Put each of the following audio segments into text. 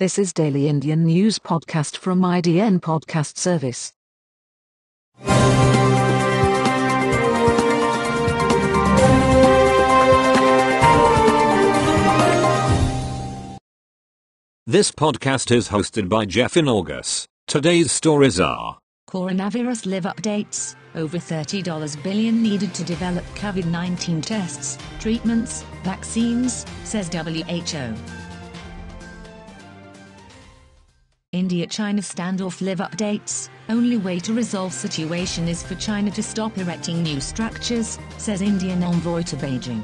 This is Daily Indian News Podcast from IDN Podcast Service. This podcast is hosted by Jeff in August. Today's stories are Coronavirus live updates. Over $30 billion needed to develop COVID 19 tests, treatments, vaccines, says WHO. India China standoff live updates. Only way to resolve situation is for China to stop erecting new structures, says Indian envoy to Beijing.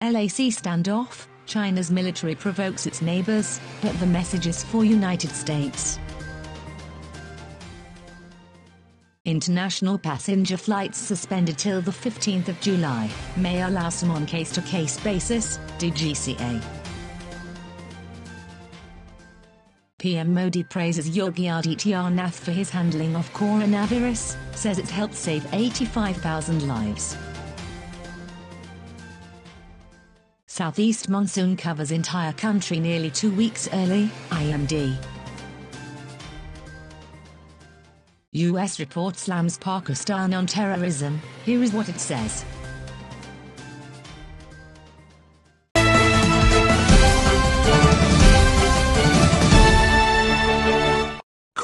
LAC standoff. China's military provokes its neighbors, but the message is for United States. International passenger flights suspended till the 15th of July may allow some on case-to-case basis, DGCA. PM Modi praises Yogi Adityanath for his handling of coronavirus, says it's helped save 85,000 lives. Southeast monsoon covers entire country nearly two weeks early, IMD. US report slams Pakistan on terrorism, here is what it says.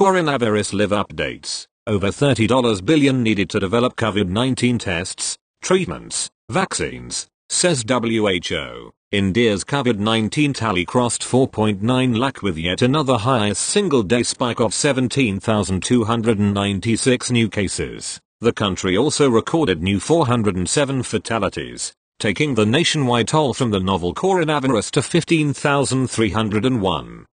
Coronavirus Live Updates. Over $30 billion needed to develop COVID-19 tests, treatments, vaccines, says WHO. India's COVID-19 tally crossed 4.9 lakh with yet another highest single-day spike of 17,296 new cases. The country also recorded new 407 fatalities, taking the nationwide toll from the novel coronavirus to 15,301.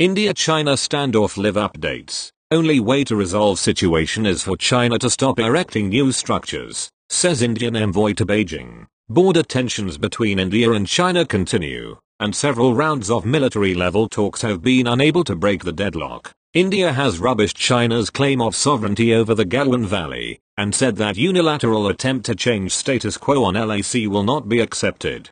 India-China standoff live updates. Only way to resolve situation is for China to stop erecting new structures, says Indian envoy to Beijing. Border tensions between India and China continue, and several rounds of military-level talks have been unable to break the deadlock. India has rubbished China's claim of sovereignty over the Galwan Valley, and said that unilateral attempt to change status quo on LAC will not be accepted.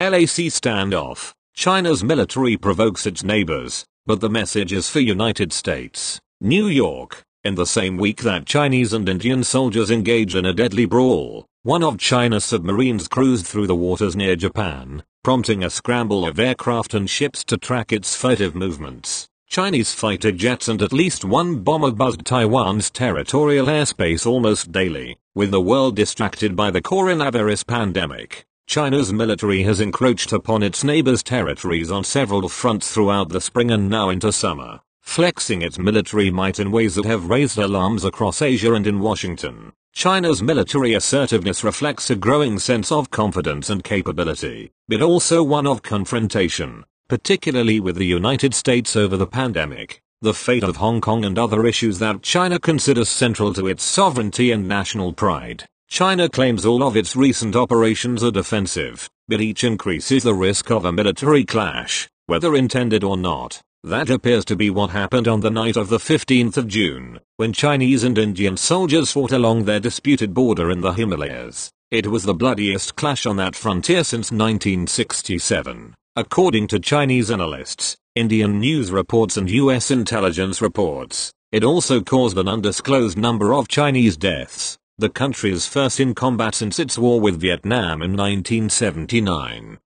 LAC standoff. China's military provokes its neighbors, but the message is for United States. New York. In the same week that Chinese and Indian soldiers engage in a deadly brawl, one of China's submarines cruised through the waters near Japan, prompting a scramble of aircraft and ships to track its furtive movements. Chinese fighter jets and at least one bomber buzzed Taiwan's territorial airspace almost daily, with the world distracted by the coronavirus pandemic. China's military has encroached upon its neighbors' territories on several fronts throughout the spring and now into summer, flexing its military might in ways that have raised alarms across Asia and in Washington. China's military assertiveness reflects a growing sense of confidence and capability, but also one of confrontation, particularly with the United States over the pandemic, the fate of Hong Kong and other issues that China considers central to its sovereignty and national pride. China claims all of its recent operations are defensive, but each increases the risk of a military clash, whether intended or not. That appears to be what happened on the night of the 15th of June, when Chinese and Indian soldiers fought along their disputed border in the Himalayas. It was the bloodiest clash on that frontier since 1967, according to Chinese analysts, Indian news reports and US intelligence reports. It also caused an undisclosed number of Chinese deaths the country's first in combat since its war with Vietnam in 1979.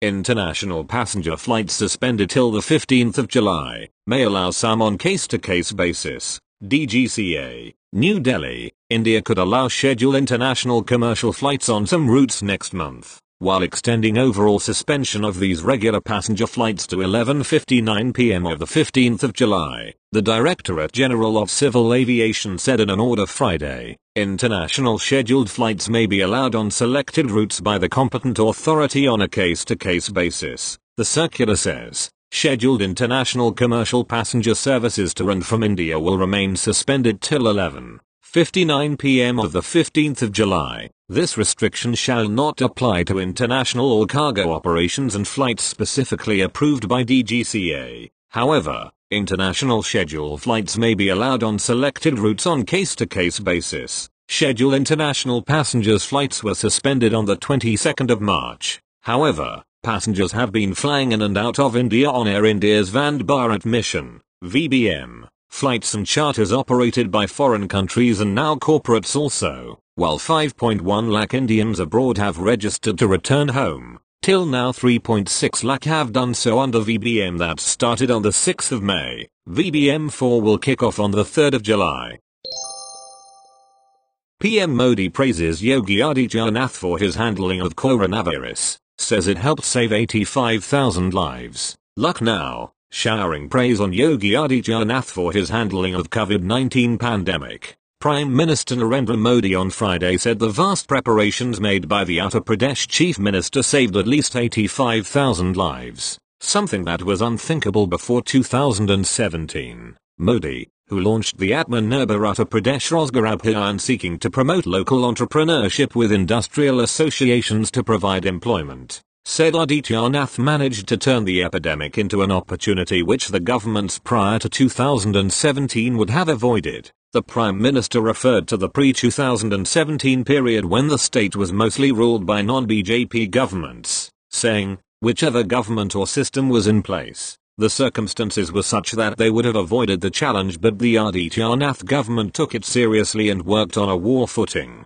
International passenger flights suspended till the 15th of July may allow some on case-to-case basis. DGCA, New Delhi, India could allow scheduled international commercial flights on some routes next month while extending overall suspension of these regular passenger flights to 11.59 pm of the 15th of July, the Directorate General of Civil Aviation said in an order Friday. International scheduled flights may be allowed on selected routes by the competent authority on a case-to-case basis, the circular says. Scheduled international commercial passenger services to and from India will remain suspended till 11. 59 pm of the 15th of July. This restriction shall not apply to international or cargo operations and flights specifically approved by DGCA. However, international schedule flights may be allowed on selected routes on case-to-case basis. Scheduled international passengers flights were suspended on the 22nd of March. However, passengers have been flying in and out of India on Air India's Vande Bharat mission, VBM. Flights and charters operated by foreign countries and now corporates also, while 5.1 lakh Indians abroad have registered to return home. Till now 3.6 lakh have done so under VBM that started on the 6th of May. VBM 4 will kick off on the 3rd of July. PM Modi praises Yogi Adityanath for his handling of coronavirus, says it helped save 85,000 lives. Lucknow, showering praise on Yogi Adityanath for his handling of COVID-19 pandemic. Prime Minister Narendra Modi on Friday said the vast preparations made by the Uttar Pradesh Chief Minister saved at least 85,000 lives, something that was unthinkable before 2017. Modi, who launched the Atmanirbhar Uttar Pradesh Rozgar Abhiyan seeking to promote local entrepreneurship with industrial associations to provide employment, said Adityanath managed to turn the epidemic into an opportunity which the governments prior to 2017 would have avoided. The Prime Minister referred to the pre-2017 period when the state was mostly ruled by non-BJP governments, saying, whichever government or system was in place, the circumstances were such that they would have avoided the challenge but the Adityanath government took it seriously and worked on a war footing.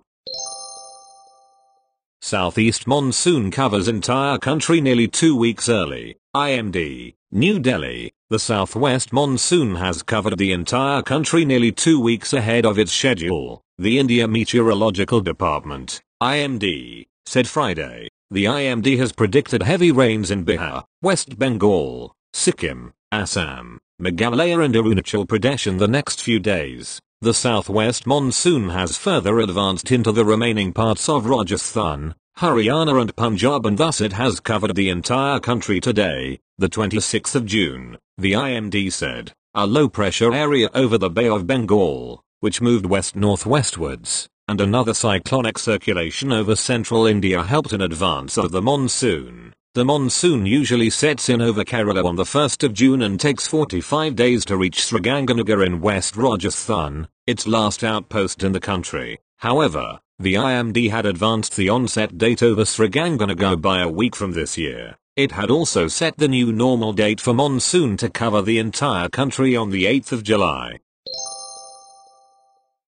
Southeast monsoon covers entire country nearly two weeks early. IMD, New Delhi, the southwest monsoon has covered the entire country nearly two weeks ahead of its schedule, the India Meteorological Department, IMD, said Friday. The IMD has predicted heavy rains in Bihar, West Bengal, Sikkim, Assam, Meghalaya and Arunachal Pradesh in the next few days. The southwest monsoon has further advanced into the remaining parts of Rajasthan, Haryana and Punjab and thus it has covered the entire country today, the 26th of June, the IMD said. A low pressure area over the Bay of Bengal, which moved west-northwestwards, and another cyclonic circulation over central India helped in advance of the monsoon. The monsoon usually sets in over Kerala on the 1st of June and takes 45 days to reach Sriganganagar in West Rajasthan, its last outpost in the country. However, the IMD had advanced the onset date over Sriganganagar by a week from this year. It had also set the new normal date for monsoon to cover the entire country on the 8th of July.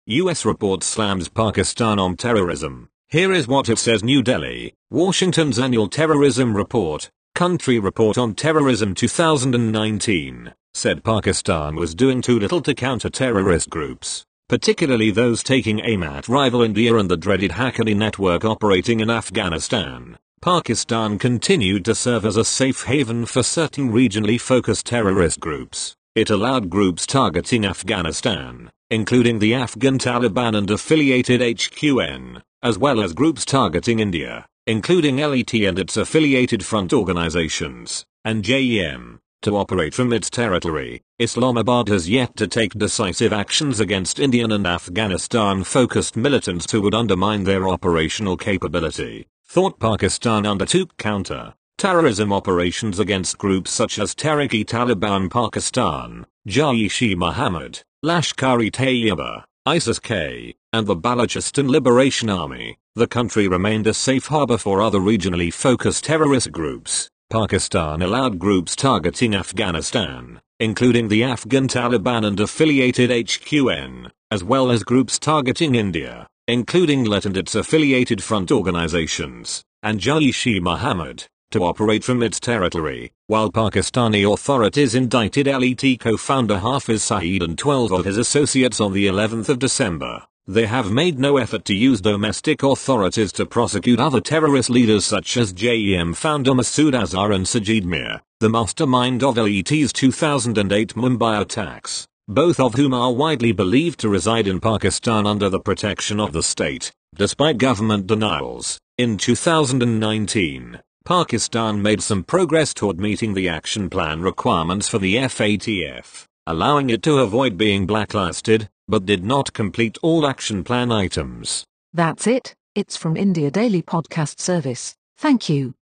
US report slams Pakistan on terrorism. Here is what it says New Delhi, Washington's annual terrorism report, Country Report on Terrorism 2019, said Pakistan was doing too little to counter terrorist groups particularly those taking aim at rival India and the dreaded Haqqani network operating in Afghanistan. Pakistan continued to serve as a safe haven for certain regionally focused terrorist groups. It allowed groups targeting Afghanistan, including the Afghan Taliban and affiliated HQN, as well as groups targeting India, including LET and its affiliated front organizations, and JEM to operate from its territory, Islamabad has yet to take decisive actions against Indian and Afghanistan-focused militants who would undermine their operational capability. Thought Pakistan undertook counter terrorism operations against groups such as Tehrik-e-Taliban Pakistan, Jaish-e-Mohammed, Lashkar-e-Tayyiba, ISIS-K, and the Balochistan Liberation Army. The country remained a safe harbor for other regionally focused terrorist groups. Pakistan allowed groups targeting Afghanistan, including the Afghan Taliban and affiliated HQN, as well as groups targeting India, including LET and its affiliated front organizations, and Jaish-e-Mohammed, to operate from its territory, while Pakistani authorities indicted LET co-founder Hafiz Saeed and 12 of his associates on the 11th of December. They have made no effort to use domestic authorities to prosecute other terrorist leaders such as JEM founder Masood Azhar and Sajid Mir, the mastermind of LET's 2008 Mumbai attacks, both of whom are widely believed to reside in Pakistan under the protection of the state, despite government denials. In 2019, Pakistan made some progress toward meeting the action plan requirements for the FATF, allowing it to avoid being blacklisted, but did not complete all action plan items. That's it, it's from India Daily Podcast Service. Thank you.